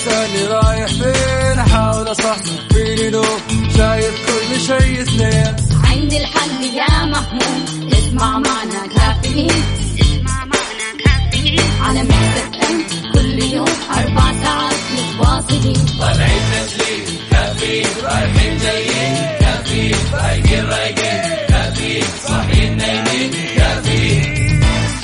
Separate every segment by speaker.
Speaker 1: تسألني رايح فين؟ أحاول أصحصح فيني لو شايف كل شيء اثنين.
Speaker 2: عندي الحل يا محمود اسمع معنا كافيين. اسمع معنا كافيين. على مكتب كل يوم أربع ساعات متواصلين.
Speaker 1: طالعين تسليم كافيين رايحين جايين.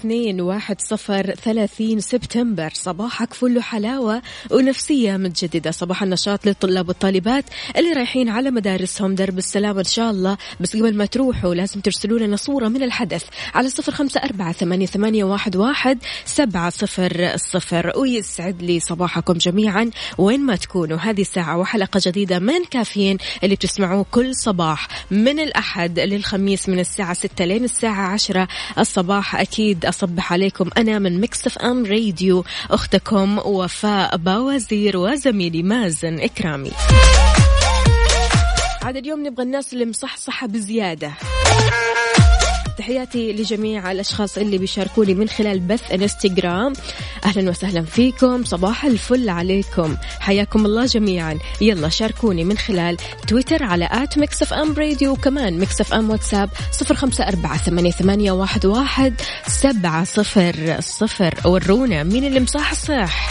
Speaker 3: الاثنين واحد صفر ثلاثين سبتمبر. صباحك فل حلاوة ونفسية متجددة. صباح النشاط للطلاب والطالبات اللي رايحين على مدارسهم درب السلام إن شاء الله. بس قبل ما تروحوا لازم ترسلوا لنا صورة من الحدث على صفر خمسة أربعة ثمانية, ثمانية واحد, واحد سبعة صفر صفر. ويسعد لي صباحكم جميعا وين ما تكونوا. هذه ساعة وحلقة جديدة من كافيين اللي بتسمعوه كل صباح من الأحد للخميس من الساعة ستة لين الساعة عشرة. الصباح أكيد أصبح عليكم أنا من Mix FM راديو أختكم وفاء باوزير وزميلي مازن إكرامي. عاد اليوم نبغى الناس اللي مصحصحة بزيادة. تحياتي لجميع الأشخاص اللي بيشاركوني من خلال بث إنستغرام. أهلا وسهلا فيكم صباح الفل عليكم. حياكم الله جميعا. يلا شاركوني من خلال تويتر على at Mix FM راديو وكمان Mix FM واتساب صفر خمسة أربعة ثمانية, واحد سبعة صفر صفر. ورونا مين اللي مصحصح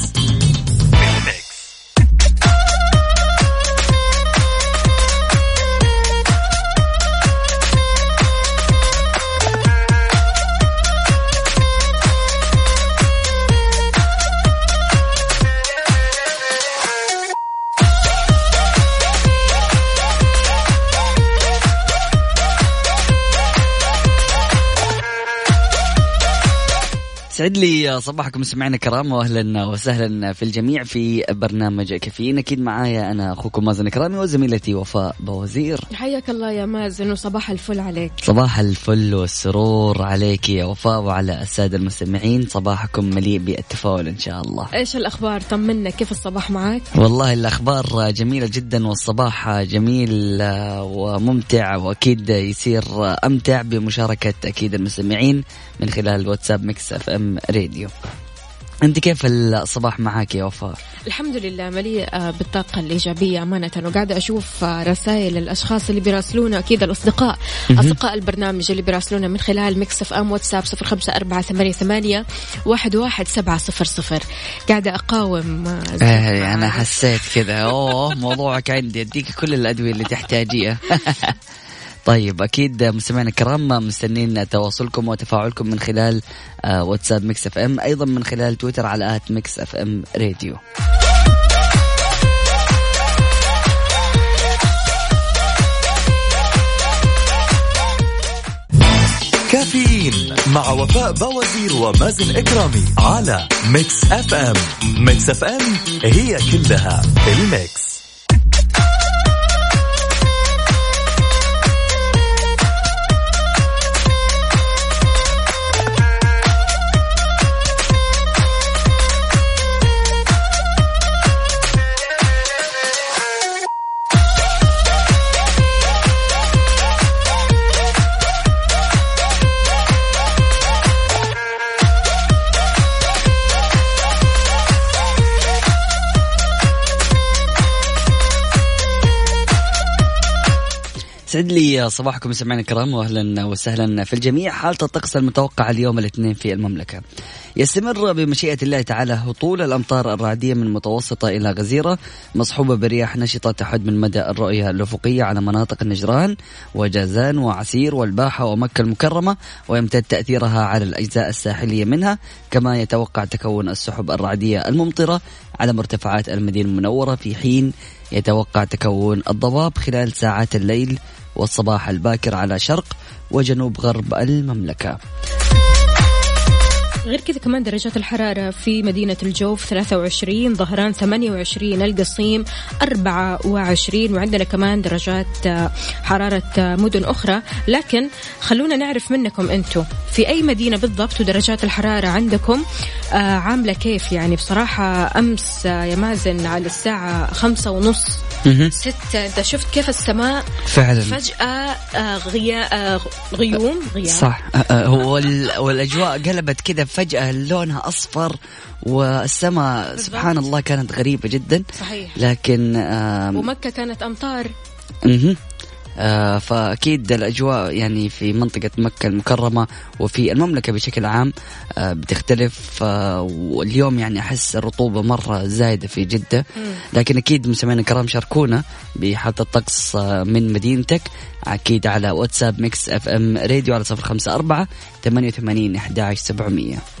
Speaker 4: سعد لي صباحكم سمعنا كرام واهلا وسهلا في الجميع في برنامج كافيين. أكيد معايا أنا أخوكم مازن كرامي وزميلتي وفاء بوزير.
Speaker 3: حياك الله يا مازن وصباح الفل عليك.
Speaker 4: صباح الفل والسرور عليك يا وفاء وعلى السادة المستمعين. صباحكم مليء بالتفاؤل إن شاء الله.
Speaker 3: إيش الأخبار؟ طمنا كيف الصباح معك
Speaker 4: والله الأخبار جميلة جدا والصباح جميل وممتع وأكيد يصير أمتع بمشاركة أكيد المستمعين من خلال واتساب Mix FM. راديو. أنت كيف الصباح معاك يا وفاء؟
Speaker 3: الحمد لله مليئة بالطاقة الإيجابية أمانة. وقاعدة أشوف رسائل الأشخاص اللي بيراسلونا أكيد الأصدقاء. أصدقاء البرنامج اللي بيراسلونا من خلال Mix FM واتساب صفر خمسة أربعة ثمانية, ثمانية واحد, واحد سبعة صفر صفر. قاعدة أقاوم
Speaker 4: آه أنا حسيت كذا. أوه موضوعك عندي. أديك كل الأدوية اللي تحتاجيها. طيب أكيد مستمعينا الكرام مستنين تواصلكم وتفاعلكم من خلال آه واتساب Mix FM أيضا من خلال تويتر على at Mix FM راديو.
Speaker 5: كافيين مع وفاء باوزير ومازن إكرامي على Mix FM. Mix FM هي كلها في ال mix.
Speaker 4: سعد لي صباحكم سمعنا الكرام واهلا وسهلا في الجميع. حالة الطقس المتوقع اليوم الاثنين في المملكة. يستمر بمشيئة الله تعالى هطول الأمطار الرعدية من متوسطة إلى غزيرة مصحوبة برياح نشطة تحد من مدى الرؤية الأفقية على مناطق النجران وجازان وعسير والباحة ومكة المكرمة ويمتد تأثيرها على الأجزاء الساحلية منها كما يتوقع تكون السحب الرعدية الممطرة على مرتفعات المدينة المنورة في حين يتوقع تكون الضباب خلال ساعات الليل والصباح الباكر على شرق وجنوب غرب المملكة.
Speaker 3: غير كذا كمان درجات الحرارة في مدينة الجوف 23 ظهران 28 القصيم 24 وعندنا كمان درجات آه، حرارة آه، مدن أخرى. لكن خلونا نعرف منكم أنتم في أي مدينة بالضبط ودرجات الحرارة عندكم؟ آه، عاملة كيف يعني؟ بصراحة أمس يا مازن على الساعة خمسة ونص ستة. أنت شفت كيف السماء؟
Speaker 4: فعلا.
Speaker 3: فجأة غيا غيوم غياب.
Speaker 4: صح. والأجواء قلبت كذا فجأة لونها أصفر والسماء سبحان الله كانت غريبة جدا.
Speaker 3: صحيح.
Speaker 4: لكن
Speaker 3: ومكة كانت أمطار.
Speaker 4: آه فأكيد الأجواء يعني في منطقة مكة المكرمة وفي المملكة بشكل عام آه بتختلف آه واليوم يعني أحس الرطوبة مرة زايدة في جدة. لكن أكيد مستمعينا الكرام شاركونا بحالة الطقس من مدينتك. أكيد على واتساب Mix FM راديو على صفر خمسة أربعة ثمانية وثمانين أحد سبعمية.
Speaker 1: الصباح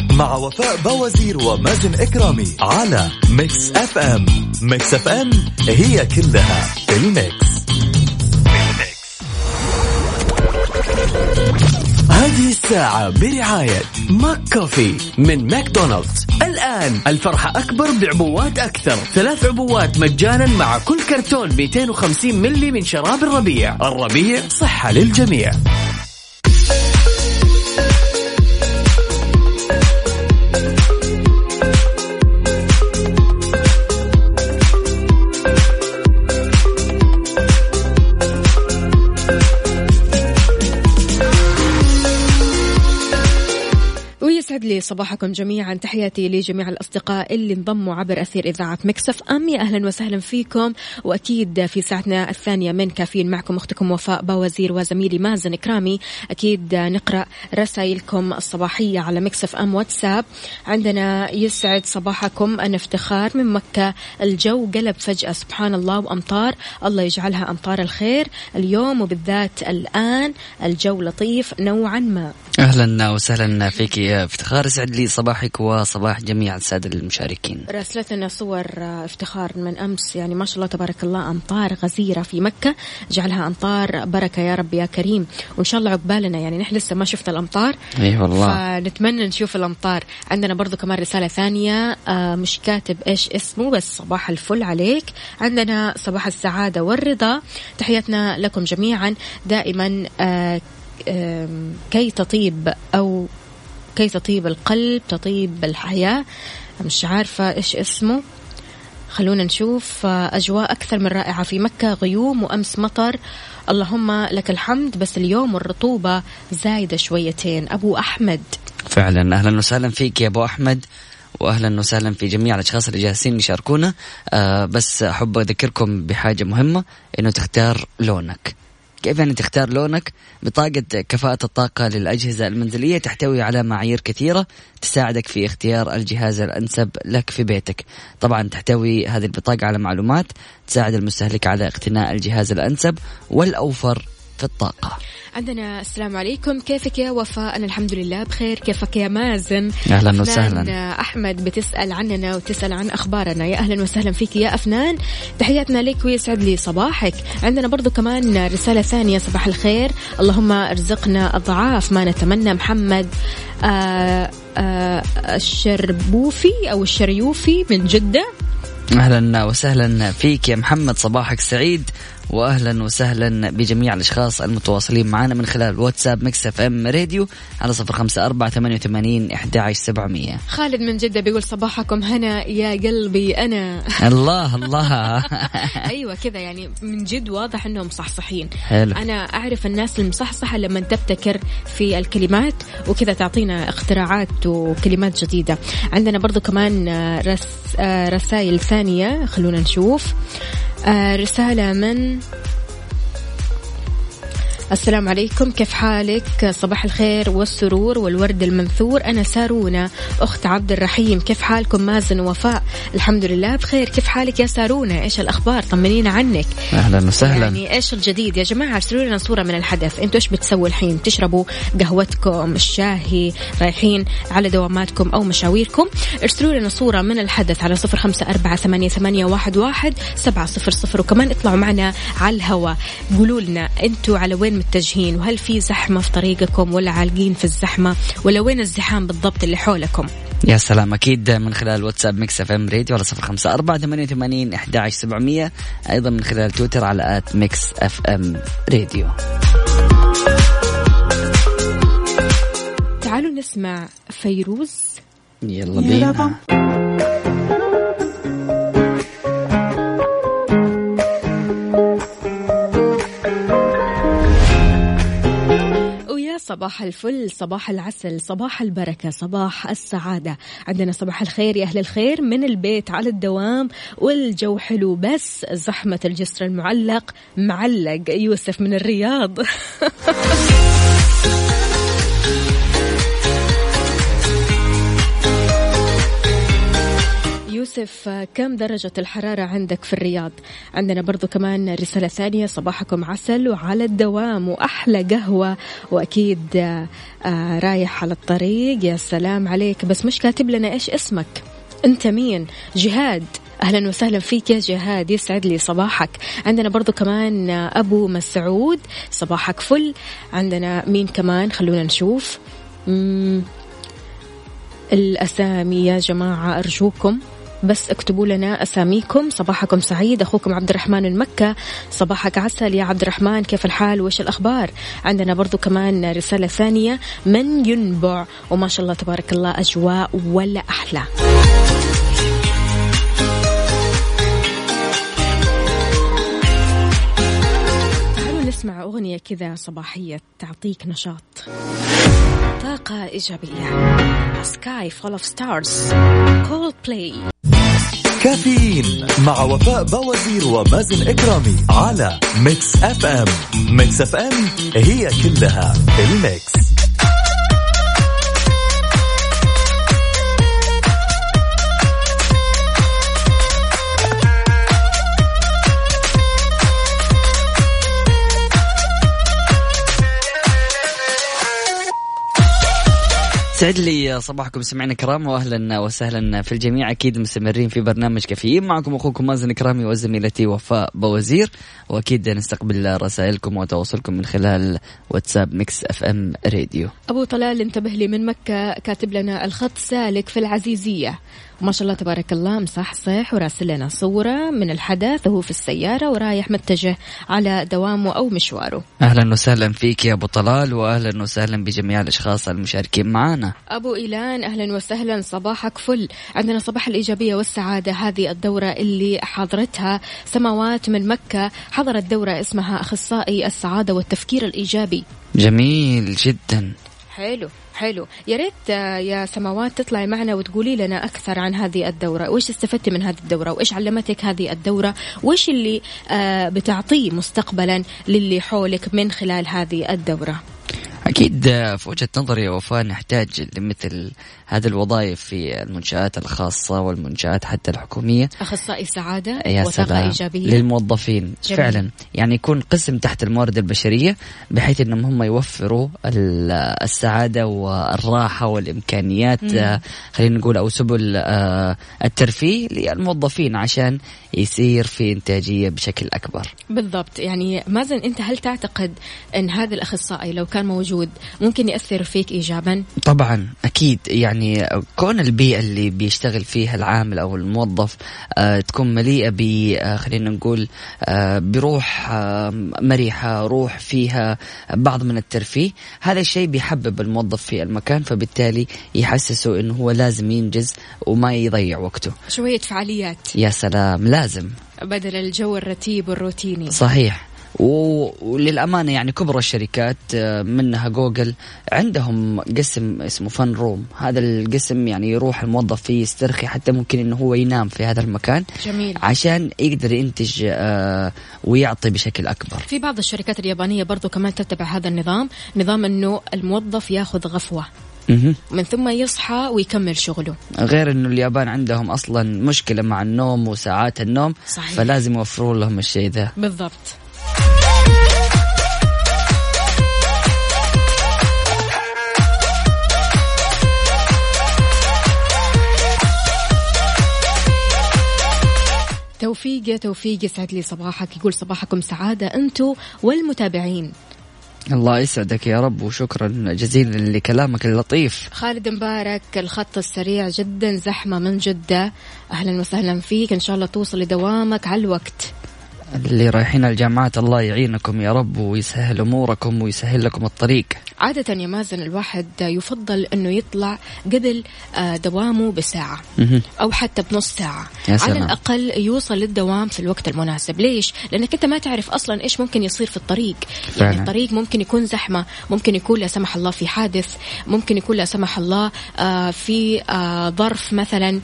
Speaker 5: مع وفاء باوزير ومازن إكرامي على Mix FM Mix FM هي كلها في ال mix. هذه الساعة برعاية McCafé من ماكدونالدز. الآن الفرحة أكبر بعبوات أكثر. ثلاث عبوات مجانا مع كل كرتون 250 ملي من شراب الربيع. الربيع صحة للجميع.
Speaker 3: لي صباحكم جميعا. تحياتي لجميع الأصدقاء اللي انضموا عبر أثير إذاعة Mix FM. يا أهلا وسهلا فيكم. وأكيد في ساعتنا الثانية من كافيين معكم أختكم وفاء باوزير وزميلي مازن إكرامي أكيد نقرأ رسائلكم الصباحية على Mix FM واتساب. عندنا يسعد صباحكم أنا افتخار من مكة. الجو قلب فجأة سبحان الله وأمطار. الله يجعلها أمطار الخير. اليوم وبالذات الآن الجو لطيف نوعا ما.
Speaker 4: أهلا وسهلا فيك يا افتخار. يسعد لي صباحك وصباح جميع السادة المشاركين.
Speaker 3: راسلت لنا صور افتخار من أمس. يعني ما شاء الله تبارك الله أمطار غزيرة في مكة. جعلها أمطار بركة يا رب يا كريم. وإن شاء الله عقبالنا يعني نحن لسه ما شفنا الأمطار.
Speaker 4: إي والله.
Speaker 3: فنتمنى نشوف الأمطار. عندنا برضو كمان رسالة ثانية آه، مش كاتب إيش اسمه بس صباح الفل عليك. عندنا صباح السعادة والرضا. تحياتنا لكم جميعا. دائما آه، كي تطيب أو كي تطيب القلب تطيب الحياة. مش عارفة إيش اسمه. خلونا نشوف أجواء أكثر من رائعة في مكة. غيوم وأمس مطر. اللهم لك الحمد. بس اليوم الرطوبة زايدة شويتين. أبو أحمد.
Speaker 4: فعلا. أهلا وسهلا فيك يا أبو أحمد. واهلا وسهلا في جميع الأشخاص اللي جالسين يشاركونا. آه بس أحب أذكركم بحاجة مهمة إنه تختار لونك. كيف يعني تختار لونك؟ بطاقة كفاءة الطاقة للأجهزة المنزلية تحتوي على معايير كثيرة تساعدك في اختيار الجهاز الأنسب لك في بيتك طبعا تحتوي هذه البطاقة على معلومات تساعد المستهلك على اقتناء الجهاز الأنسب والأوفر في الطاقة.
Speaker 3: عندنا السلام عليكم. كيفك يا وفاء؟ أنا الحمد لله بخير. كيفك يا مازن؟
Speaker 4: أهلا وسهلا.
Speaker 3: أحمد بتسأل عننا وتسأل عن أخبارنا. يا أهلا وسهلا فيك يا أفنان. تحياتنا لك ويسعد لي صباحك. عندنا برضو كمان رسالة ثانية. صباح الخير. اللهم ارزقنا أضعاف ما نتمنى. محمد آه آه الشربوفي أو الشريوفي من جدة.
Speaker 4: أهلا وسهلا فيك يا محمد. صباحك سعيد. واهلا وسهلا بجميع الأشخاص المتواصلين معنا من خلال واتساب Mix FM راديو على صفر خمسة أربعة ثمانية وثمانين احدى عشر سبعمئه
Speaker 3: خالد من جدة بيقول صباحكم هنا يا قلبي أنا.
Speaker 4: الله الله.
Speaker 3: أيوه كذا يعني من جد واضح إنهم مصحصحين.
Speaker 4: حلو.
Speaker 3: أنا أعرف الناس المصحصحة لما تبتكر في الكلمات وكذا تعطينا اختراعات وكلمات جديدة. عندنا برضو كمان آه، رس آه، رسائل ثانية خلونا نشوف. آه، رسالة من السلام عليكم. كيف حالك؟ صباح الخير والسرور والورد المنثور. أنا سارونة أخت عبد الرحيم. كيف حالكم؟ مازن ووفاء. الحمد لله بخير. كيف حالك يا سارونة إيش الأخبار؟ طمنينا عنك.
Speaker 4: أهلا وسهلا.
Speaker 3: يعني إيش الجديد يا جماعة؟ ارسلوا لنا صورة من الحدث. أنتوا إيش بتسووا الحين؟ تشربوا قهوتكم الشاهي رايحين على دواماتكم أو مشاويركم. ارسلوا لنا صورة من الحدث على صفر خمسة أربعة ثمانية, ثمانية واحد, واحد سبعة صفر صفر. وكمان اطلعوا معنا على الهواء قولوا لنا أنتوا على وين متجهين وهل في زحمة في طريقكم ولا عالقين في الزحمة؟ ولا وين الزحام بالضبط اللي حولكم؟
Speaker 4: يا سلام أكيد من خلال واتساب Mix FM راديو على صفر خمسة أربعة ثمانية وثمانين احدى عشر سبعمئه أيضا من خلال تويتر على at Mix FM راديو.
Speaker 3: تعالوا نسمع فيروز.
Speaker 4: يلا بينا.
Speaker 3: صباح الفل صباح العسل صباح البركة صباح السعادة. عندنا صباح الخير يا أهل الخير من البيت على الدوام والجو حلو بس زحمة الجسر المعلق معلق. يوسف من الرياض. يوسف كم درجة الحرارة عندك في الرياض؟ عندنا برضو كمان رسالة ثانية صباحكم عسل وعلى الدوام وأحلى قهوة وأكيد آه، آه، رايح على الطريق. يا سلام عليك. بس مش كاتب لنا إيش اسمك؟ أنت مين؟ جهاد. أهلا وسهلا فيك يا جهاد. يسعد لي صباحك. عندنا برضو كمان أبو مسعود صباحك فل. عندنا مين كمان؟ خلونا نشوف. الأسامي يا جماعة أرجوكم. بس اكتبوا لنا أساميكم. صباحكم سعيد. أخوكم عبد الرحمن المكة صباحك عسل يا عبد الرحمن كيف الحال؟ وايش الأخبار؟ عندنا برضو كمان رسالة ثانية. من ينبع؟ وما شاء الله تبارك الله أجواء ولا تعالوا نسمع أغنية كذا صباحية تعطيك نشاط. طاقة إيجابية. Sky Full of Stars Coldplay
Speaker 6: كافيين مع وفاء باوزير ومازن إكرامي على Mix FM Mix FM هي كلها ال mix.
Speaker 4: سعد لي صباحكم سمعنا كرام واهلا وسهلا في الجميع. أكيد مستمرين في برنامج كافيين. معكم أخوكم مازن إكرامي وزميلتي وفاء باوزير. وأكيد نستقبل رسائلكم وتواصلكم من خلال واتساب Mix FM راديو.
Speaker 3: أبو طلال انتبه لي من مكة. كاتب لنا الخط سالك في العزيزية. ما شاء الله تبارك الله مصحصح وراسل لنا صورة من الحدث وهو في السيارة ورايح متجه على دوامه أو مشواره.
Speaker 4: أهلا وسهلا فيك يا أبو طلال واهلا وسهلا بجميع الأشخاص المشاركين معنا.
Speaker 3: أبو إيلان أهلا وسهلا صباحك فل. عندنا صباح الإيجابية والسعادة. هذه الدورة اللي حضرتها سماوات من مكة. حضرت دورة اسمها أخصائي السعادة والتفكير الإيجابي.
Speaker 4: جميل جدا.
Speaker 3: حلو حلو. يا ريت آه، يا سماوات تطلعي معنا وتقولي لنا أكثر عن هذه الدورة. وإيش استفدتي من هذه الدورة؟ وإيش علمتك هذه الدورة؟ وإيش اللي آه، بتعطيه مستقبلا للي حولك من خلال هذه الدورة؟
Speaker 4: أكيد آه، في وجهة نظري يا وفاء نحتاج لمثل هذه الوظائف في المنشآت الخاصة والمنشآت حتى الحكومية.
Speaker 3: أخصائي سعادة
Speaker 4: يا سلام.
Speaker 3: إيجابية.
Speaker 4: للموظفين
Speaker 3: جميل.
Speaker 4: فعلا. يعني يكون قسم تحت الموارد البشرية بحيث إنهم هم يوفروا ال- السعادة والراحة والإمكانيات آه، خلينا نقول أو سبل آه، الترفيه للموظفين عشان يصير في إنتاجية بشكل أكبر.
Speaker 3: بالضبط. يعني مازن أنت هل تعتقد أن هذا الأخصائي لو كان موجود ممكن يأثر فيك ايجابا؟
Speaker 4: طبعا أكيد. يعني كون البيئة اللي بيشتغل فيها العامل أو الموظف آه تكون مليئة ب آه خلينا نقول آه بروح آه مرحة روح فيها بعض من الترفيه هذا الشيء بيحبب الموظف في المكان فبالتالي يحسسه إنه هو لازم ينجز وما يضيع وقته.
Speaker 3: شوية فعاليات.
Speaker 4: يا سلام. لازم.
Speaker 3: بدل الجو الرتيب والروتيني.
Speaker 4: صحيح. وللأمانة يعني كبرى الشركات آه، منها جوجل عندهم قسم اسمه فن روم هذا القسم يعني يروح الموظف فيه يسترخي حتى ممكن إنه هو ينام في هذا المكان
Speaker 3: جميل.
Speaker 4: عشان يقدر ينتج آه، ويعطي بشكل أكبر.
Speaker 3: في بعض الشركات اليابانية برضو كمان تتبع هذا النظام. نظام إنه الموظف ياخذ
Speaker 4: مهم.
Speaker 3: من ثم يصحى ويكمل شغله.
Speaker 4: غير إنه اليابان عندهم أصلا مشكلة مع النوم وساعات النوم
Speaker 3: صحيح.
Speaker 4: فلازم يوفروا لهم الشيء ذا.
Speaker 3: بالضبط. توفيق يا توفيق يسعد لي صباحك. يقول صباحكم سعادة أنتو والمتابعين.
Speaker 4: الله يسعدك يا رب وشكرا جزيلا لكلامك اللطيف.
Speaker 3: خالد مبارك الخط السريع جدا زحمة من جدة. أهلا وسهلا فيك إن شاء الله توصل لدوامك على الوقت.
Speaker 4: اللي رايحين الجامعات الله يعينكم يا رب ويسهل أموركم ويسهل لكم الطريق
Speaker 3: عادة يا مازن الواحد يفضل أنه يطلع قبل آه، دوامه بساعة. أو حتى بنص ساعة
Speaker 4: يا
Speaker 3: على
Speaker 4: سلام.
Speaker 3: الأقل يوصل للدوام في الوقت المناسب ليش؟ لأنك أنت ما تعرف أصلا إيش ممكن يصير في الطريق
Speaker 4: فعلا.
Speaker 3: يعني الطريق ممكن يكون زحمة ممكن يكون لا سمح الله في حادث ممكن يكون لا سمح الله آه، في آه، ظرف مثلا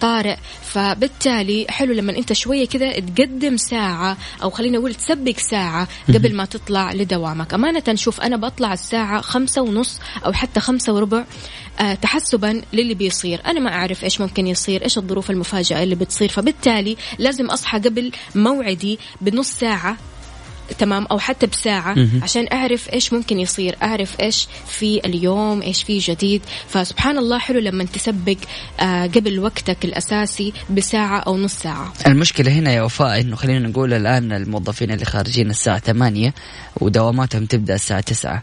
Speaker 3: طارئ فبالتالي حلو لما أنت شوية كذا تقدم ساعة أو خلينا نقول تسبق ساعة قبل ما تطلع لدوامك. أمانة شوف أنا بطلع الساعة خمسة ونص أو حتى خمسة وربع آه، تحسبا للي بيصير. أنا ما أعرف إيش ممكن يصير إيش الظروف المفاجئة اللي بتصير. فبالتالي لازم أصحى قبل موعدي بنص ساعة تمام؟ أو حتى بساعة عشان أعرف إيش ممكن يصير أعرف إيش في اليوم إيش في جديد. فسبحان الله حلو لما تسبق آه قبل وقتك الأساسي بساعة أو نص ساعة.
Speaker 4: المشكلة هنا يا وفاء إنه خلينا نقول الآن الموظفين اللي خارجين الساعة 8 ودواماتهم تبدأ الساعة 9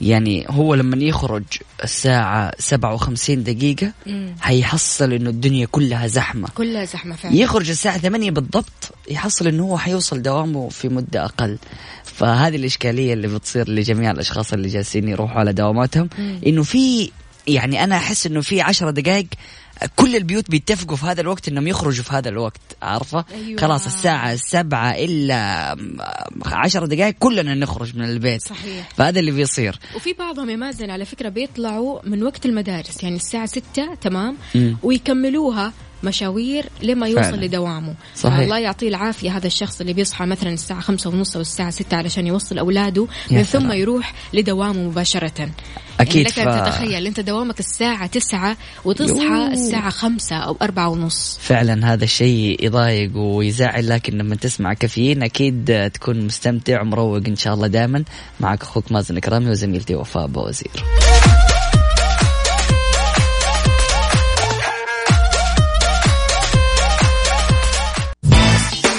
Speaker 4: يعني هو لما يخرج الساعة 57 دقيقة حيحصل إنه الدنيا كلها زحمة.
Speaker 3: كلها زحمة فعلا.
Speaker 4: يخرج الساعة 8 بالضبط يحصل إنه هو حيوصل دوامه في مدة أقل فهذه الإشكالية اللي بتصير لجميع الأشخاص اللي جالسين يروحوا على دواماتهم إنه في يعني أنا أحس إنه في عشرة دقائق كل البيوت بيتفقوا في هذا الوقت إنهم يخرجوا في هذا الوقت عارفة
Speaker 3: أيوة.
Speaker 4: خلاص الساعة سبعة إلا عشرة دقائق كلنا نخرج من البيت
Speaker 3: صحيح.
Speaker 4: فهذا اللي بيصير
Speaker 3: وفي بعضهم يا مازن على فكرة بيطلعوا من وقت المدارس يعني الساعة ستة تمام
Speaker 4: مم.
Speaker 3: ويكملوها مشاوير لما يوصل
Speaker 4: فعلا.
Speaker 3: لدوامه
Speaker 4: صحيح.
Speaker 3: الله يعطيه العافية هذا الشخص اللي بيصحى مثلا الساعة خمسة ونص أو الساعة ستة علشان يوصل أولاده من ثم
Speaker 4: سلام.
Speaker 3: يروح لدوامه مباشرة
Speaker 4: أكيد
Speaker 3: يعني لك
Speaker 4: ف-
Speaker 3: تتخيل أنت دوامك الساعة تسعة وتصحى
Speaker 4: يوه.
Speaker 3: الساعة خمسة أو أربعة ونص
Speaker 4: فعلا هذا الشيء يضايق ويزعل لكن لما تسمع كافيين أكيد تكون مستمتع ومروق إن شاء الله دائما معك أخوك مازن كرامي وزميلتي وفاء بوزير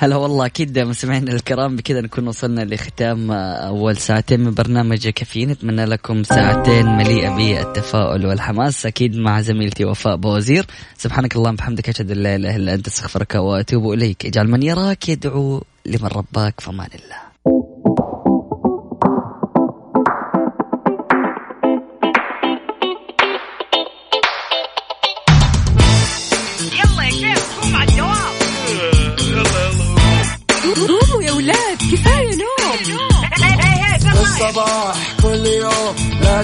Speaker 4: هلا والله أكيد مستمعينا الكرام بكذا نكون وصلنا لختام أول ساعتين من برنامج كافيين. نتمنى لكم ساعتين مليئة بالتفاؤل والحماس. أكيد مع زميلتي وفاء بوزير سبحانك اللهم وبحمدك أشهد أن لا إله إلا أنت أستغفرك وأتوب إليك. اجعل من يراك يدعو لمن رباك فمان الله.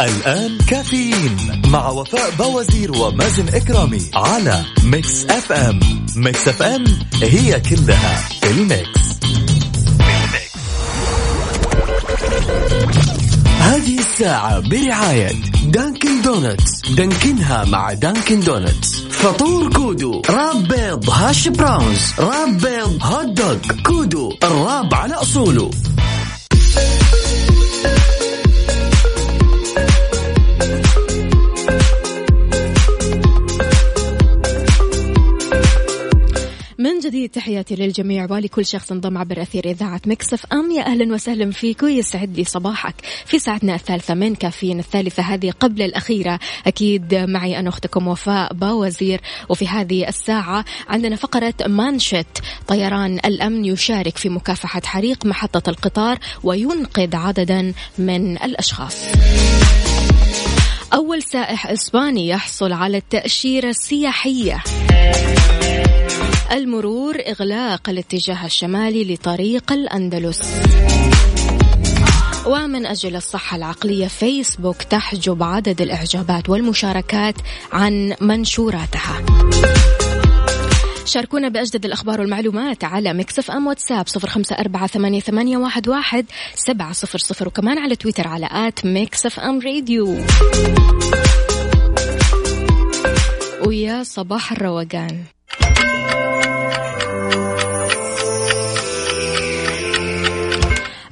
Speaker 6: الآن كافيين مع وفاء بوازير ومازن إكرامي على Mix FM. Mix FM هي كلها في ال mix.
Speaker 5: هذه الساعة برعاية Dunkin' Donuts. Dunkin ها مع Dunkin' Donuts. فطور Kudu wrap بيض hash browns wrap بيض hot dog Kudu ال wrap على أصوله.
Speaker 3: من جديد تحياتي للجميع. ولكل شخص انضم عبر أثير إذاعة Mix FM. يا أهلا وسهلا فيك ويسعد لي صباحك في ساعتنا الثالثة من كافيين الثالثة هذه قبل الأخيرة. أكيد معي أنا أختكم وفاء باوزير. وفي هذه الساعة عندنا فقرة مانشيت طيران الأمن يشارك في مكافحة حريق محطة القطار وينقذ عددا من الأشخاص. أول سائح إسباني يحصل على التأشيرة السياحية. المرور إغلاق الاتجاه الشمالي لطريق الأندلس. ومن أجل الصحة العقلية فيسبوك تحجب عدد الإعجابات والمشاركات عن منشوراتها. شاركونا بأجدد الأخبار والمعلومات على Mix FM واتساب صفر خمسة أربعة ثمانية, واحد سبعة صفر صفر وكمان على تويتر على at Mix FM Radio. ويا صباح الروقان.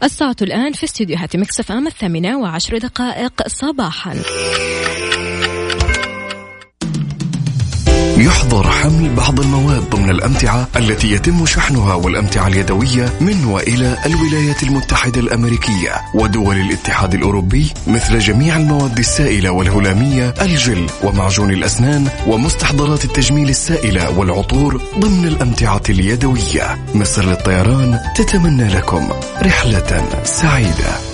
Speaker 3: الساعة الآن في استديوهات مكسف أم الثامنة وعشر دقائق صباحا.
Speaker 7: يحظر حمل بعض المواد ضمن الأمتعة التي يتم شحنها والأمتعة اليدوية من وإلى الولايات المتحدة الأمريكية ودول الاتحاد الأوروبي مثل جميع المواد السائلة والهلامية الجل ومعجون الأسنان ومستحضرات التجميل السائلة والعطور ضمن الأمتعة اليدوية. مصر للطيران تتمنى لكم رحلة سعيدة.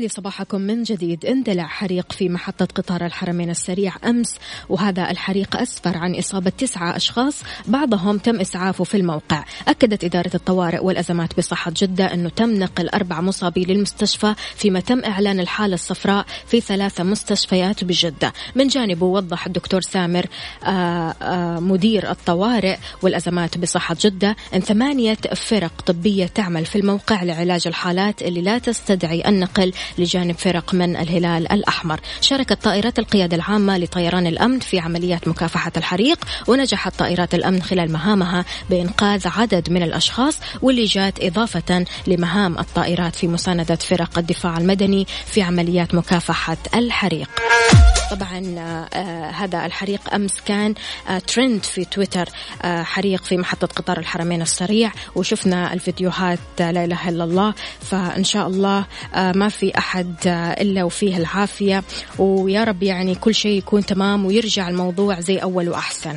Speaker 3: لي صباحكم من جديد. اندلع حريق في محطة قطار الحرمين السريع أمس وهذا الحريق أسفر عن إصابة تسعة أشخاص بعضهم تم إسعافه في الموقع. أكدت إدارة الطوارئ والأزمات بصحة جدة أنه تم نقل أربع مصابين للمستشفى فيما تم إعلان الحالة الصفراء في ثلاثة مستشفيات بجدة. من جانبه وضح الدكتور سامر آآ آآ مدير الطوارئ والأزمات بصحة جدة أن ثمانية فرق طبية تعمل في الموقع لعلاج الحالات اللي لا تستدعي النقل لجانب فرق من الهلال الأحمر. شاركت طائرات القيادة العامة لطيران الأمن في عمليات مكافحة الحريق ونجحت طائرات الأمن خلال مهامها بإنقاذ عدد من الأشخاص واللي جاءت إضافة لمهام الطائرات في مساندة فرق الدفاع المدني في عمليات مكافحة الحريق. طبعا آه هذا الحريق أمس كان آه ترند في تويتر آه حريق في محطة قطار الحرمين السريع وشفنا الفيديوهات آه لا إله إلا الله. فإن شاء الله آه ما في أحد آه إلا وفيه العافية. ويا رب يعني كل شيء يكون تمام ويرجع الموضوع زي أول
Speaker 6: وأحسن.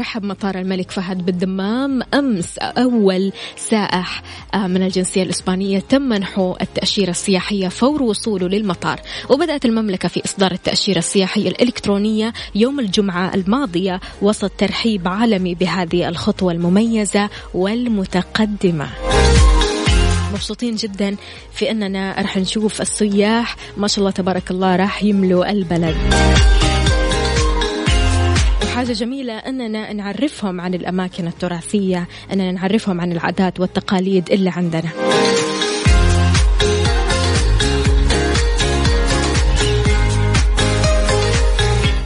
Speaker 3: رحب مطار الملك فهد بالدمام. أمس أول سائح آه، من الجنسية الإسبانية تم منحه التأشيرة السياحية فور وصوله للمطار. وبدأت المملكة في إصدار التأشيرة السياحية الإلكترونية يوم الجمعة الماضية وسط ترحيب عالمي بهذه الخطوة المميزة والمتقدمة. مبسوطين جدا في أننا راح نشوف السياح. ما شاء الله تبارك الله راح يملوا البلد. وحاجة جميلة أننا نعرفهم عن الأماكن التراثية أننا نعرفهم عن العادات والتقاليد اللي عندنا.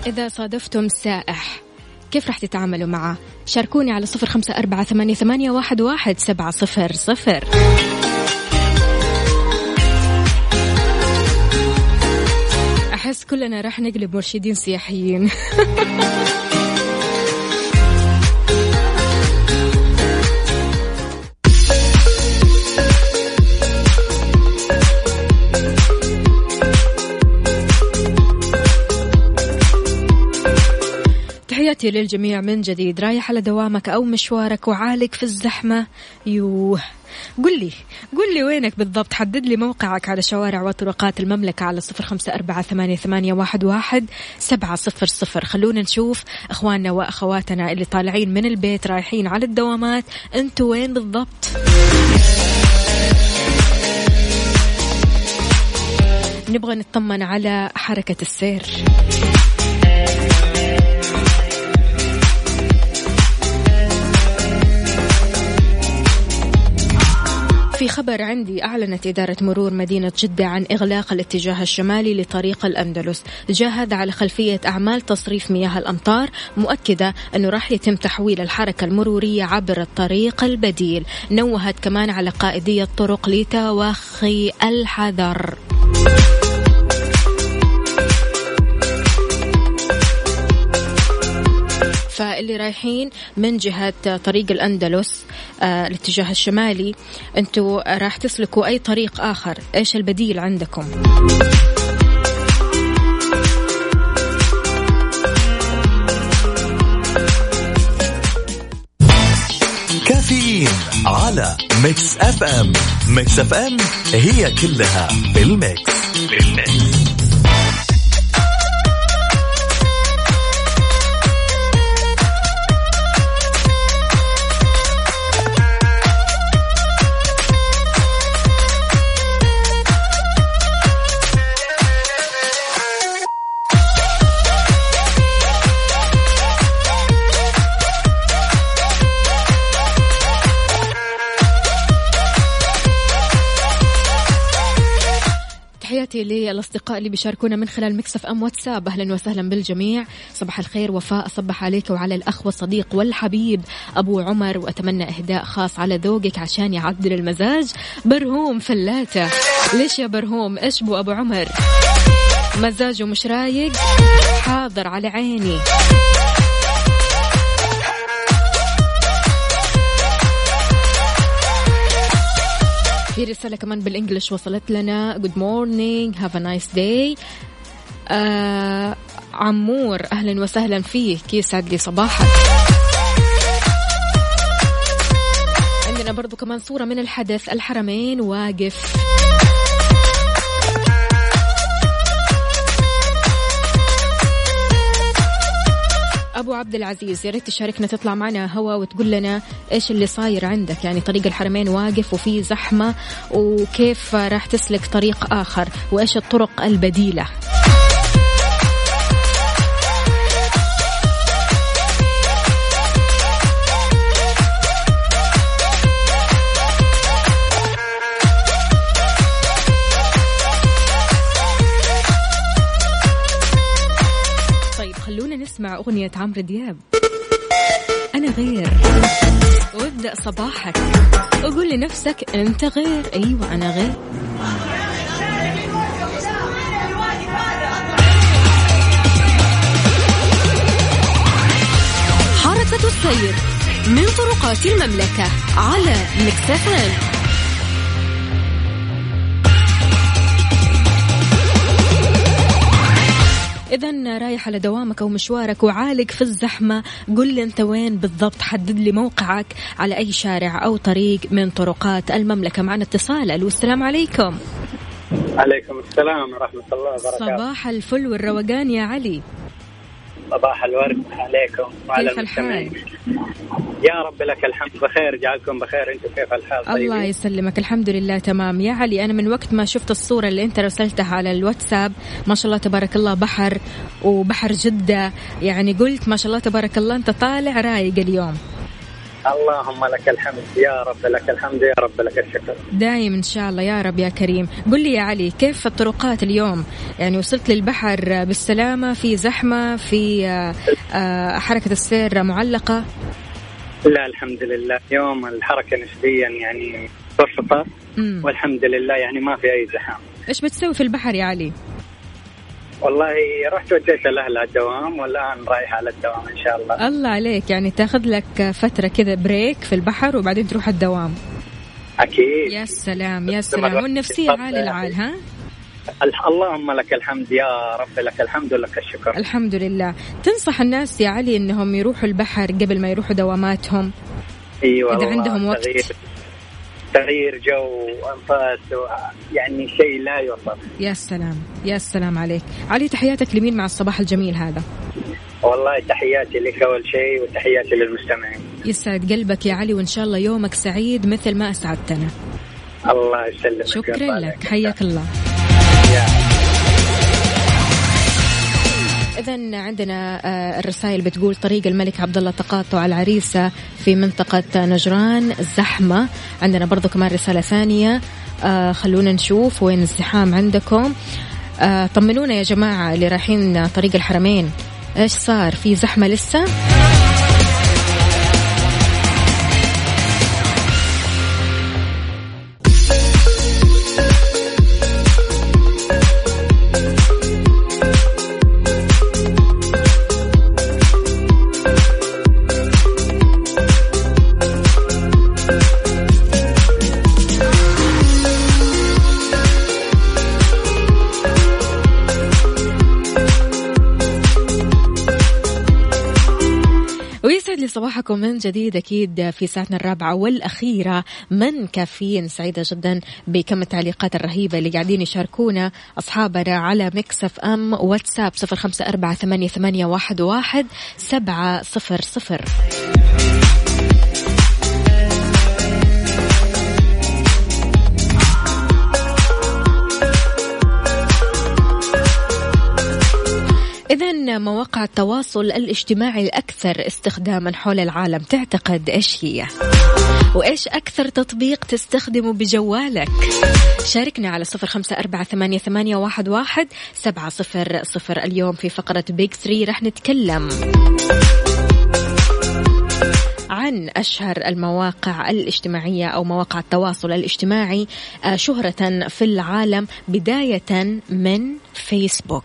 Speaker 3: إذا صادفتم سائح كيف راح تتعاملوا معه؟ شاركوني على صفر خمسة أربعة ثمانية, واحد سبعة صفر صفر. أحس كلنا راح نقلب مرشدين سياحيين. تحياتي للجميع من جديد. رايح على دوامك أو مشوارك وعالق في الزحمة. يوه. قل لي قل لي وينك بالضبط؟ حدد لي موقعك على شوارع وطرقات المملكة على صفر خمسة أربعة ثمانية, ثمانية واحد, واحد سبعة صفر صفر. خلونا نشوف أخواننا وأخواتنا اللي طالعين من البيت رايحين على الدوامات. أنتوا وين بالضبط؟ نبغى نطمن على حركة السير. في خبر عندي أعلنت إدارة مرور مدينة جدة عن إغلاق الاتجاه الشمالي لطريق الأندلس. جاء هذا على خلفية أعمال تصريف مياه الأمطار مؤكدة أنه راح يتم تحويل الحركة المرورية عبر الطريق البديل. نوهت كمان على قائدي الطرق لتوخي الحذر. فاللي رايحين من جهة طريق الأندلس آه الاتجاه الشمالي أنتوا راح تسلكوا أي طريق آخر. إيش البديل عندكم؟
Speaker 6: كافيين على Mix FM Mix FM هي كلها بال mix بال mix
Speaker 3: تحياتي للأصدقاء اللي بيشاركونا من خلال مكسف أم واتساب. أهلا وسهلا بالجميع. صباح الخير وفاء. صبح عليك وعلى الأخ والصديق والحبيب أبو عمر. وأتمنى إهداء خاص على ذوقك عشان يعدل المزاج. برهوم فلاتة. ليش يا برهوم؟ إيش بو أبو عمر؟ مزاجه مش رايق. حاضر على عيني. في رسالة كمان بالإنجلش وصلت لنا. Good morning. Have a nice day. آه عمور أهلا وسهلا فيك. يسعد لي صباحك؟ عندنا برضو كمان صورة من الحدث الحرمين واقف. أبو عبد العزيز يا ريت تشاركنا تطلع معنا هوا وتقول لنا إيش اللي صاير عندك؟ يعني طريق الحرمين واقف وفي زحمة وكيف راح تسلك طريق آخر؟ وإيش الطرق البديلة؟ أغنية عمرو دياب. أنا غير. وابدأ صباحك. وقول لنفسك أنت غير. أيوة أنا غير. حركة السير من طرقات المملكة على مكسفان إذا رايح على دوامك أو مشوارك وعالق في الزحمة قل لي أنت وين بالضبط؟ حدد لي موقعك على أي شارع أو طريق من طرقات المملكة. معنا اتصال ألو السلام عليكم.
Speaker 8: عليكم السلام ورحمة الله وبركاته.
Speaker 3: صباح الفل والروقان يا علي.
Speaker 8: صباح الورد. عليكم. وعلى؟ المستمعين. يا رب لك الحمد. بخير. جعلكم بخير. أنتم كيف الحال؟ طيبين؟
Speaker 3: الله يسلمك. الحمد لله تمام. يا علي أنا من وقت ما شفت الصورة اللي أنت رسلتها على الواتساب ما شاء الله تبارك الله بحر وبحر جدة. يعني قلت ما شاء الله تبارك الله أنت طالع رايق اليوم.
Speaker 8: اللهم لك الحمد يا رب لك الحمد يا رب لك الشكر.
Speaker 3: دايم إن شاء الله يا رب يا كريم. قل لي يا علي كيف الطرقات اليوم؟ يعني وصلت للبحر بالسلامة في زحمة في آه، آه، حركة السير معلقة؟
Speaker 8: لا الحمد لله. اليوم الحركة نسبيا يعني
Speaker 3: مم.
Speaker 8: والحمد لله يعني ما في أي زحام.
Speaker 3: إيش بتسوي في البحر يا علي؟
Speaker 8: والله رحت وجهت الأهل على الدوام والآن رايح على الدوام إن شاء الله.
Speaker 3: الله عليك يعني تاخذ لك فترة كذا بريك في البحر وبعدين تروح الدوام.
Speaker 8: أكيد.
Speaker 3: يا سلام يا سلام. والنفسية عال العال ها؟
Speaker 8: اللهم لك الحمد يا رب لك الحمد ولك الشكر.
Speaker 3: الحمد لله. تنصح الناس يا علي إنهم يروحوا البحر قبل ما يروحوا دواماتهم؟ أيوه
Speaker 8: والله
Speaker 3: عندهم وقت.
Speaker 8: تغيير جو وانفاس يعني شيء لا يوصف
Speaker 3: يا سلام يا سلام عليك. علي تحياتك لمين مع الصباح الجميل هذا؟
Speaker 8: والله تحياتي لك أول شيء وتحياتي للمستمعين.
Speaker 3: يسعد قلبك يا علي وإن شاء الله يومك سعيد مثل ما أسعدتنا.
Speaker 8: الله يسلمك.
Speaker 3: شكرا لك. حياك الله.
Speaker 8: يا.
Speaker 3: إذا عندنا آه، الرسائل بتقول طريق الملك عبد الله تقاطع العريسة في منطقة نجران زحمة. عندنا برضو كمان رسالة ثانية. آه، خلونا نشوف وين الزحام عندكم. آه، طمنونا يا جماعة اللي رايحين طريق الحرمين. إيش صار؟ في زحمة لسه؟ صباحكم من جديد أكيد في ساعتنا الرابعة والأخيرة. من كافيين سعيدة جدا بكم التعليقات الرهيبة اللي قاعدين يشاركونا أصحابنا على Mix FM واتساب صفر خمسة أربعة ثمانية, ثمانية واحد, واحد سبعة صفر صفر. مواقع التواصل الاجتماعي الأكثر استخداما حول العالم تعتقد إيش هي؟ وإيش أكثر تطبيق تستخدمه بجوالك؟ شاركنا على صفر خمسة أربعة ثمانية, ثمانية واحد, واحد سبعة صفر صفر اليوم في فقرة بيج ثري رح نتكلم عن أشهر المواقع الاجتماعية أو مواقع التواصل الاجتماعي آه، شهرة في العالم بداية من فيسبوك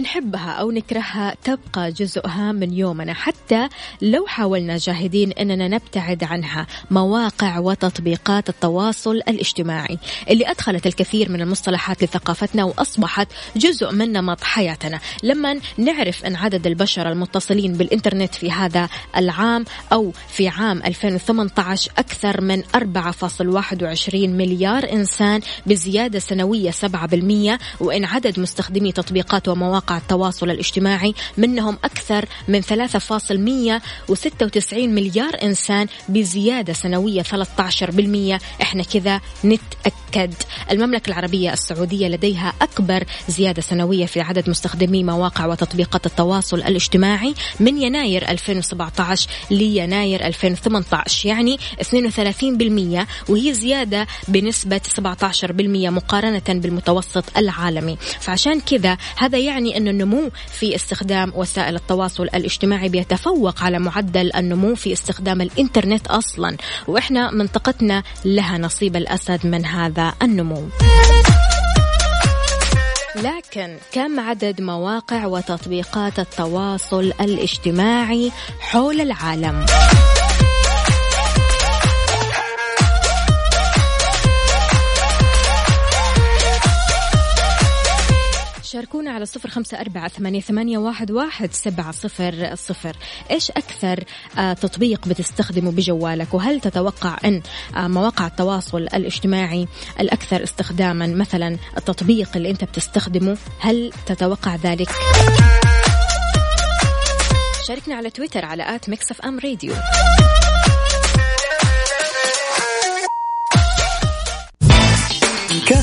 Speaker 3: نحبها أو نكرهها تبقى جزء هام من يومنا حتى لو حاولنا جاهدين أننا نبتعد عنها مواقع وتطبيقات التواصل الاجتماعي. اللي أدخلت الكثير من المصطلحات لثقافتنا وأصبحت جزء من نمط حياتنا. لما نعرف أن عدد البشر المتصلين بالإنترنت في هذا العام أو في عام 2018 أكثر من 4.21 مليار إنسان بزيادة سنوية 7% وإن عدد مستخدمي تطبيقات ومواقع مواقع التواصل الاجتماعي منهم أكثر من 3.196 مليار إنسان بزيادة سنوية 13% إحنا كذا نتأكد. المملكة العربية السعودية لديها أكبر زيادة سنوية في عدد مستخدمي مواقع وتطبيقات التواصل الاجتماعي من يناير 2017 ليناير 2018 يعني 32% وهي زيادة بنسبة 17% مقارنة بالمتوسط العالمي. فعشان كذا هذا يعني أن النمو في استخدام وسائل التواصل الاجتماعي بيتفوق على معدل النمو في استخدام الإنترنت أصلا وإحنا منطقتنا لها نصيب الأسد من هذا النمو لكن كم عدد مواقع وتطبيقات التواصل الاجتماعي حول العالم؟ شاركونا على صفر خمسة أربعة ثمانية, ثمانية واحد, واحد سبعة صفر صفر. إيش أكثر آه تطبيق بتستخدمه بجوالك؟ وهل تتوقع أن آه مواقع التواصل الاجتماعي الأكثر استخداما مثلا التطبيق اللي أنت بتستخدمه هل تتوقع ذلك؟ شاركنا على تويتر على at Mix FM Radio.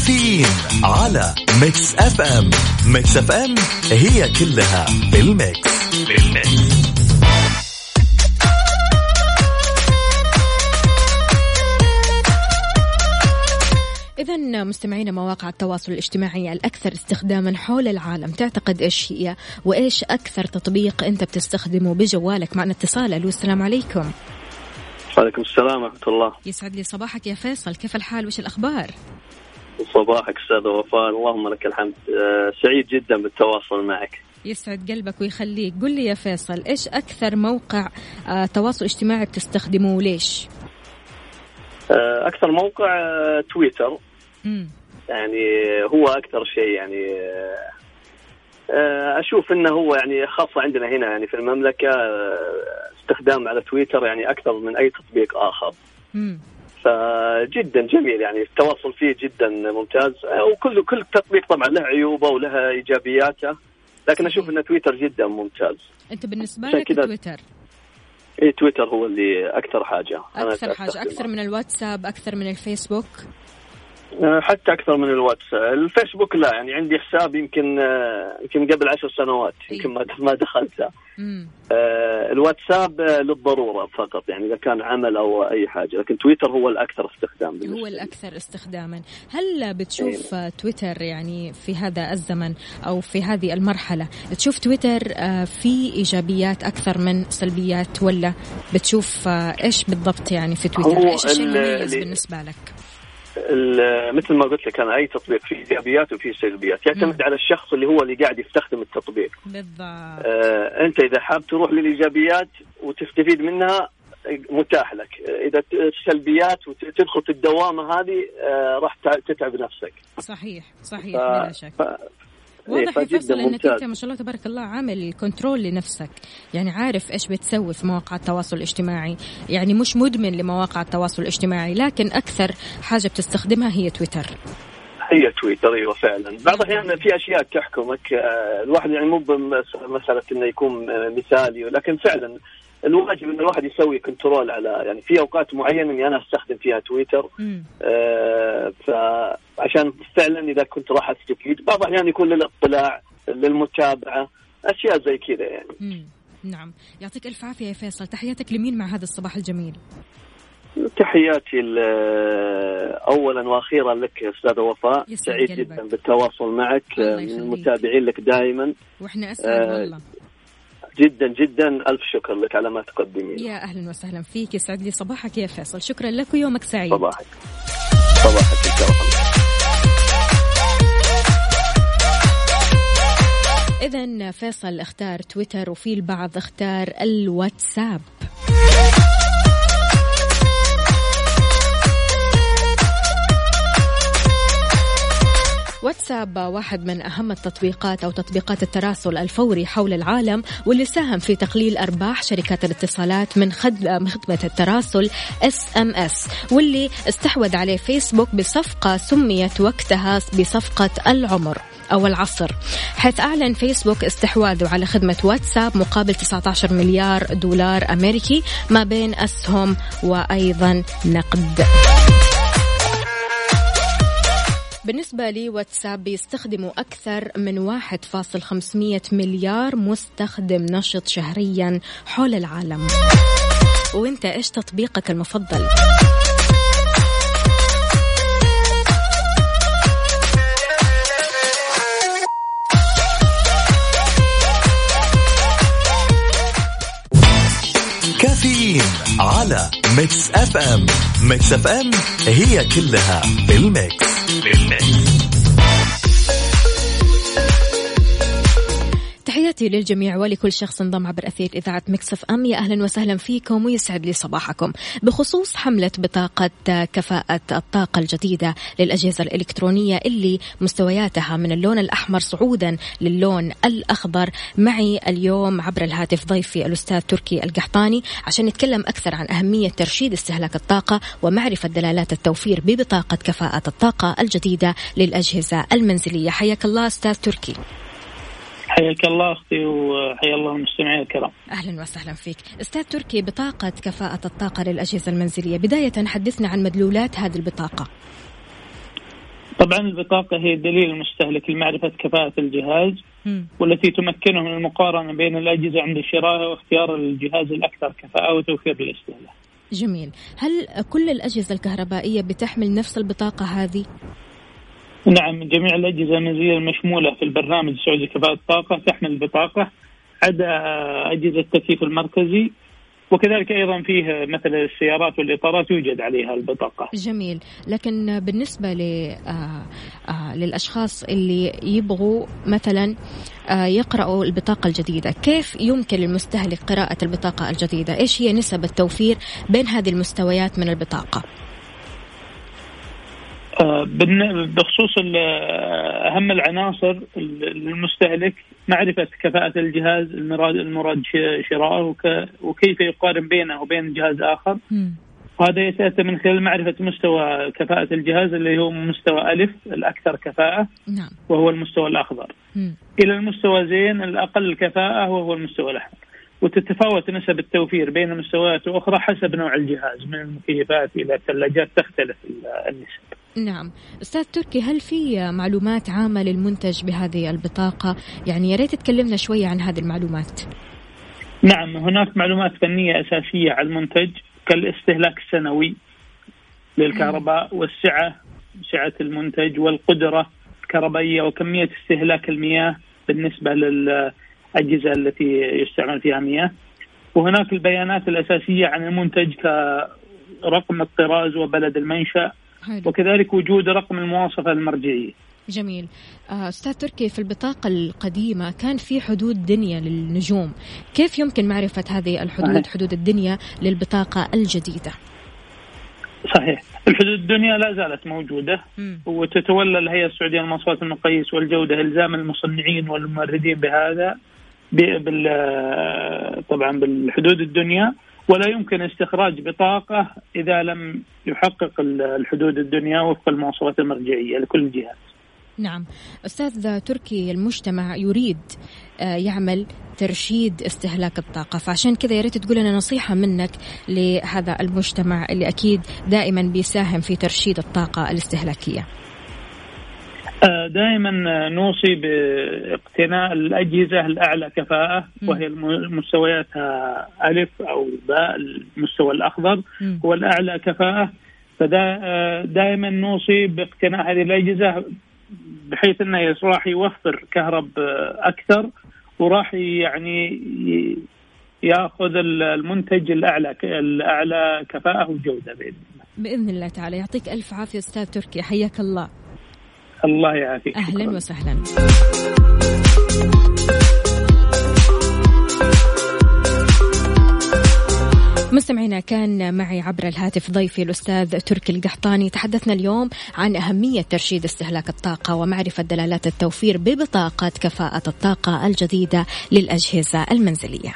Speaker 6: كافيين على Mix FM Mix FM هي كلها بال mix.
Speaker 3: بال mix إذا مستمعين مواقع التواصل الاجتماعي الأكثر استخداما حول العالم. تعتقد إيش هي وإيش أكثر تطبيق أنت بتستخدمه بجوالك؟ معنا اتصال. ألو السلام عليكم.
Speaker 9: وعليكم السلام ورحمة الله.
Speaker 3: يسعد لي صباحك يا فيصل. كيف الحال؟ وش الأخبار؟
Speaker 9: صباحك أستاذ وفاء اللهم لك الحمد أه سعيد جدا بالتواصل معك
Speaker 3: يسعد قلبك ويخليك قل لي يا فيصل إيش أكثر موقع آه تواصل اجتماعي بتستخدمه وليش
Speaker 9: أه أكثر موقع تويتر
Speaker 3: مم.
Speaker 9: يعني هو أكثر شيء يعني أشوف إنه هو يعني خاصة عندنا هنا يعني في المملكة استخدام على تويتر يعني أكثر من أي تطبيق آخر.
Speaker 3: مم.
Speaker 9: فجدا جميل يعني التواصل فيه جدا ممتاز. وكل كل تطبيق طبعا له عيوبه ولها إيجابياته لكن أشوف ان تويتر جدا ممتاز.
Speaker 3: أنت بالنسبة لك تويتر؟
Speaker 9: اي تويتر هو اللي أكثر حاجة.
Speaker 3: أكثر حاجة أكثر من الواتساب أكثر من الفيسبوك.
Speaker 9: حتى أكثر من الواتس الفيسبوك لا يعني عندي حساب يمكن يمكن قبل عشر سنوات يمكن ما ما دخلته. آه الواتساب للضرورة فقط يعني إذا كان عمل أو أي حاجة. لكن تويتر هو الأكثر استخدام
Speaker 3: هو الأكثر استخداما. هل بتشوف أيه. تويتر يعني في هذا الزمن أو في هذه المرحلة تشوف تويتر في إيجابيات أكثر من سلبيات ولا بتشوف إيش بالضبط يعني في تويتر؟ إيش الشيء المميز بالنسبة لك؟
Speaker 9: مثل ما قلت لك أنا أي تطبيق فيه إيجابيات وفيه سلبيات. يعتمد على الشخص اللي هو اللي قاعد يستخدم التطبيق.
Speaker 3: بالضبط.
Speaker 9: آه أنت إذا حاب تروح للإيجابيات وتستفيد منها متاح لك. إذا السلبيات وتدخل في الدوامة هذه آه راح تتعب نفسك.
Speaker 3: صحيح صحيح ف... بلا شك. واضح يا فيصل إنك أنت ما شاء الله تبارك الله عامل كنترول لنفسك. يعني عارف إيش بتسوي في مواقع التواصل الاجتماعي. يعني مش مدمن لمواقع التواصل الاجتماعي لكن أكثر حاجة بتستخدمها هي تويتر.
Speaker 9: هي تويتر أيوه فعلا. بعض الأحيان في أشياء تحكمك. الواحد يعني مو بمساله إنه يكون مثالي لكن فعلا الواجب إن الواحد يسوي كنترول على يعني في أوقات معينة إني أنا أستخدم فيها تويتر. آه فعشان فعلا إذا كنت راح استفيد بعض الأحيان يكون للاطلاع للمتابعة أشياء زي كذا يعني.
Speaker 3: مم. نعم. يعطيك ألف عافية يا فيصل. تحياتك لمين مع هذا الصباح الجميل؟
Speaker 9: تحياتي اولا وأخيرا لك أستاذة وفاء. سعيد. جدا بالتواصل معك من المتابعين لك دائما.
Speaker 3: وإحنا أسعد آه والله.
Speaker 9: جدا جدا. ألف شكر لك على ما تقدمين
Speaker 3: يا أهلا وسهلا فيك. يسعد لي صباحك يا فيصل. شكرا لك ويومك سعيد.
Speaker 9: صباحك. صباحك
Speaker 3: إذا فيصل اختار تويتر وفي البعض اختار الواتساب. واتساب واحد من أهم التطبيقات أو تطبيقات التراسل الفوري حول العالم واللي ساهم في تقليل أرباح شركات الاتصالات من خدمة التراسل SMS واللي استحوذ عليه فيسبوك بصفقة سميت وقتها بصفقة العمر أو العصر. حيث أعلن فيسبوك استحواذه على خدمة واتساب مقابل 19 مليار دولار أمريكي ما بين أسهم وأيضا نقد. بالنسبة لي واتساب بيستخدموا أكثر من 1.500 مليار مستخدم نشط شهريا حول العالم. وانت إيش تطبيقك المفضل؟
Speaker 6: كافيين على Mix FM. Mix FM هي كلها بال mix.
Speaker 3: بال mix تحياتي للجميع ولكل شخص انضم عبر أثير إذاعة Mix FM. يا أهلا وسهلا فيكم ويسعد لي صباحكم. بخصوص حملة بطاقة كفاءة الطاقة الجديدة للأجهزة الإلكترونية اللي مستوياتها من اللون الأحمر صعودا للون الأخضر. معي اليوم عبر الهاتف ضيفي الأستاذ تركي القحطاني عشان نتكلم أكثر عن أهمية ترشيد استهلاك الطاقة ومعرفة دلالات التوفير ببطاقة كفاءة الطاقة الجديدة للأجهزة المنزلية. حياك الله أستاذ تركي.
Speaker 10: حياك الله أختي وحيا الله المستمعين الكرام.
Speaker 3: أهلا وسهلا فيك. أستاذ تركي بطاقة كفاءة الطاقة للأجهزة المنزلية، بداية حدثنا عن مدلولات هذه البطاقة.
Speaker 10: طبعا البطاقة هي دليل المستهلك لمعرفة كفاءة الجهاز م. والتي تمكنه من المقارنة بين الأجهزة عند شرائه واختيار الجهاز الأكثر كفاءة وتوفير الاستهلاك.
Speaker 3: جميل، هل كل الأجهزة الكهربائية بتحمل نفس البطاقة هذه؟
Speaker 10: نعم جميع الأجهزة المنزلية المشمولة في البرنامج السعودي كفاءة الطاقة تحمل البطاقة عدا أجهزة التكييف المركزي وكذلك أيضا فيه مثل السيارات والإطارات يوجد عليها البطاقة.
Speaker 3: جميل، لكن بالنسبة ل آه آه للأشخاص اللي يبغوا مثلا آه يقرأوا البطاقة الجديدة كيف يمكن للمستهلك قراءة البطاقة الجديدة؟ إيش هي نسب التوفير بين هذه المستويات من البطاقة؟
Speaker 10: بخصوص أهم العناصر للمستهلك معرفة كفاءة الجهاز المراد المراد شراءه وكيف يقارن بينه وبين جهاز آخر وهذا يتأتى من خلال معرفة مستوى كفاءة الجهاز اللي هو مستوى ألف الأكثر كفاءة
Speaker 3: نعم.
Speaker 10: وهو المستوى
Speaker 3: الأخضر.
Speaker 10: إلى المستوى زين الأقل كفاءة وهو المستوى الأحمر وتتفاوت نسب التوفير بين مستويات أخرى حسب نوع الجهاز من المكيفات إلى الثلاجات تختلف النسب.
Speaker 3: نعم. أستاذ تركي هل في معلومات عامة للمنتج بهذه البطاقة؟ يعني يا ريت تكلمنا شوية عن هذه المعلومات.
Speaker 10: نعم هناك معلومات فنية أساسية على المنتج كالاستهلاك السنوي للكهرباء والسعة سعة المنتج والقدرة الكهربائيه وكمية استهلاك المياه بالنسبة للاجهزه التي يستعمل فيها مياه. وهناك البيانات الأساسية عن المنتج كرقم الطراز وبلد المنشأ
Speaker 3: حلو.
Speaker 10: وكذلك وجود رقم المواصفة المرجعية.
Speaker 3: جميل. أستاذ تركي في البطاقة القديمة كان في حدود دنيا للنجوم. كيف يمكن معرفة هذه الحدود حدود الدنيا للبطاقة الجديدة؟
Speaker 10: صحيح. الحدود الدنيا لا زالت موجودة.
Speaker 3: م.
Speaker 10: وتتولى الهيئة السعودية للمواصفات المقاييس والجودة إلزام المصنعين والموردين بهذا. بال طبعا بالحدود الدنيا ولا يمكن استخراج بطاقة إذا لم يحقق الحدود الدنيا وفق المواصفات المرجعية لكل جهاز
Speaker 3: نعم. أستاذ تركي المجتمع يريد يعمل ترشيد استهلاك الطاقة فعشان كذا يا ريت تقول لنا نصيحة منك لهذا المجتمع اللي أكيد دائما بيساهم في ترشيد الطاقة الاستهلاكية.
Speaker 10: دائما نوصي باقتناء الأجهزة الأعلى كفاءة وهي مستوياتها ألف أو باء المستوى الأخضر هو الأعلى كفاءة. فدائما نوصي باقتناء هذه الأجهزة بحيث أنه راح يوفر كهرب أكثر وراح يعني يأخذ المنتج الأعلى الأعلى كفاءة وجودة بإذن الله.
Speaker 3: بإذن الله تعالى. يعطيك ألف عافية أستاذ تركي. حياك الله.
Speaker 10: الله يعافيك.
Speaker 3: أهلا شكرا. وسهلا. مستمعينا كان معي عبر الهاتف ضيفي الأستاذ تركي القحطاني. تحدثنا اليوم عن أهمية ترشيد استهلاك الطاقة ومعرفة دلالات التوفير ببطاقة كفاءة الطاقة الجديدة للأجهزة المنزلية.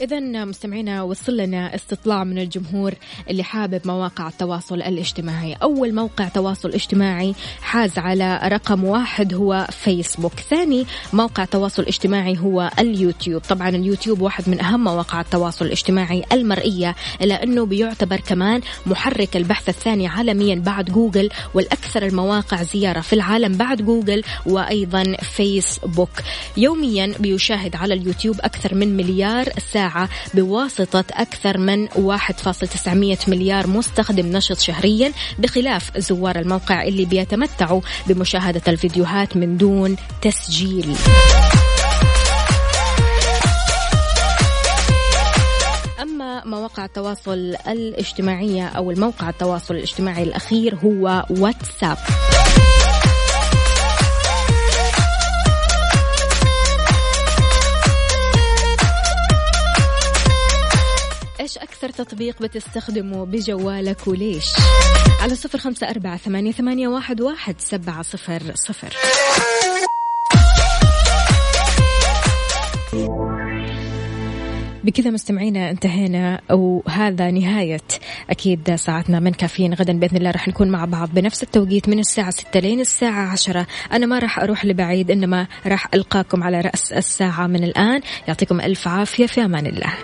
Speaker 3: إذا مستمعينا وصل لنا استطلاع من الجمهور اللي حابب مواقع التواصل الاجتماعي، أول موقع تواصل اجتماعي حاز على رقم واحد هو فيسبوك، ثاني موقع تواصل اجتماعي هو اليوتيوب، طبعا اليوتيوب واحد من أهم مواقع التواصل الاجتماعي المرئية إلا أنه بيعتبر كمان محرك البحث الثاني عالميا بعد جوجل والأكثر المواقع زيارة في العالم بعد جوجل وأيضا فيسبوك، يوميا بيشاهد على اليوتيوب أكثر من مليار ساعة. بواسطة أكثر من 1.900 مليار مستخدم نشط شهريا بخلاف زوار الموقع اللي بيتمتعوا بمشاهدة الفيديوهات من دون تسجيل. أما مواقع التواصل الاجتماعية أو الموقع التواصل الاجتماعي الأخير هو واتساب. أكثر تطبيق بتستخدمه بجوالك وليش على صفر خمسة أربعة ثمانية, ثمانية واحد, واحد سبعة صفر صفر. بكذا مستمعينا انتهينا وهذا نهاية أكيد ساعتنا. من كافيين غدا بإذن الله رح نكون مع بعض بنفس التوقيت من الساعة 6 لين الساعة 10 أنا ما راح أروح لبعيد إنما راح ألقاكم على رأس الساعة من الآن. يعطيكم ألف عافية في أمان الله.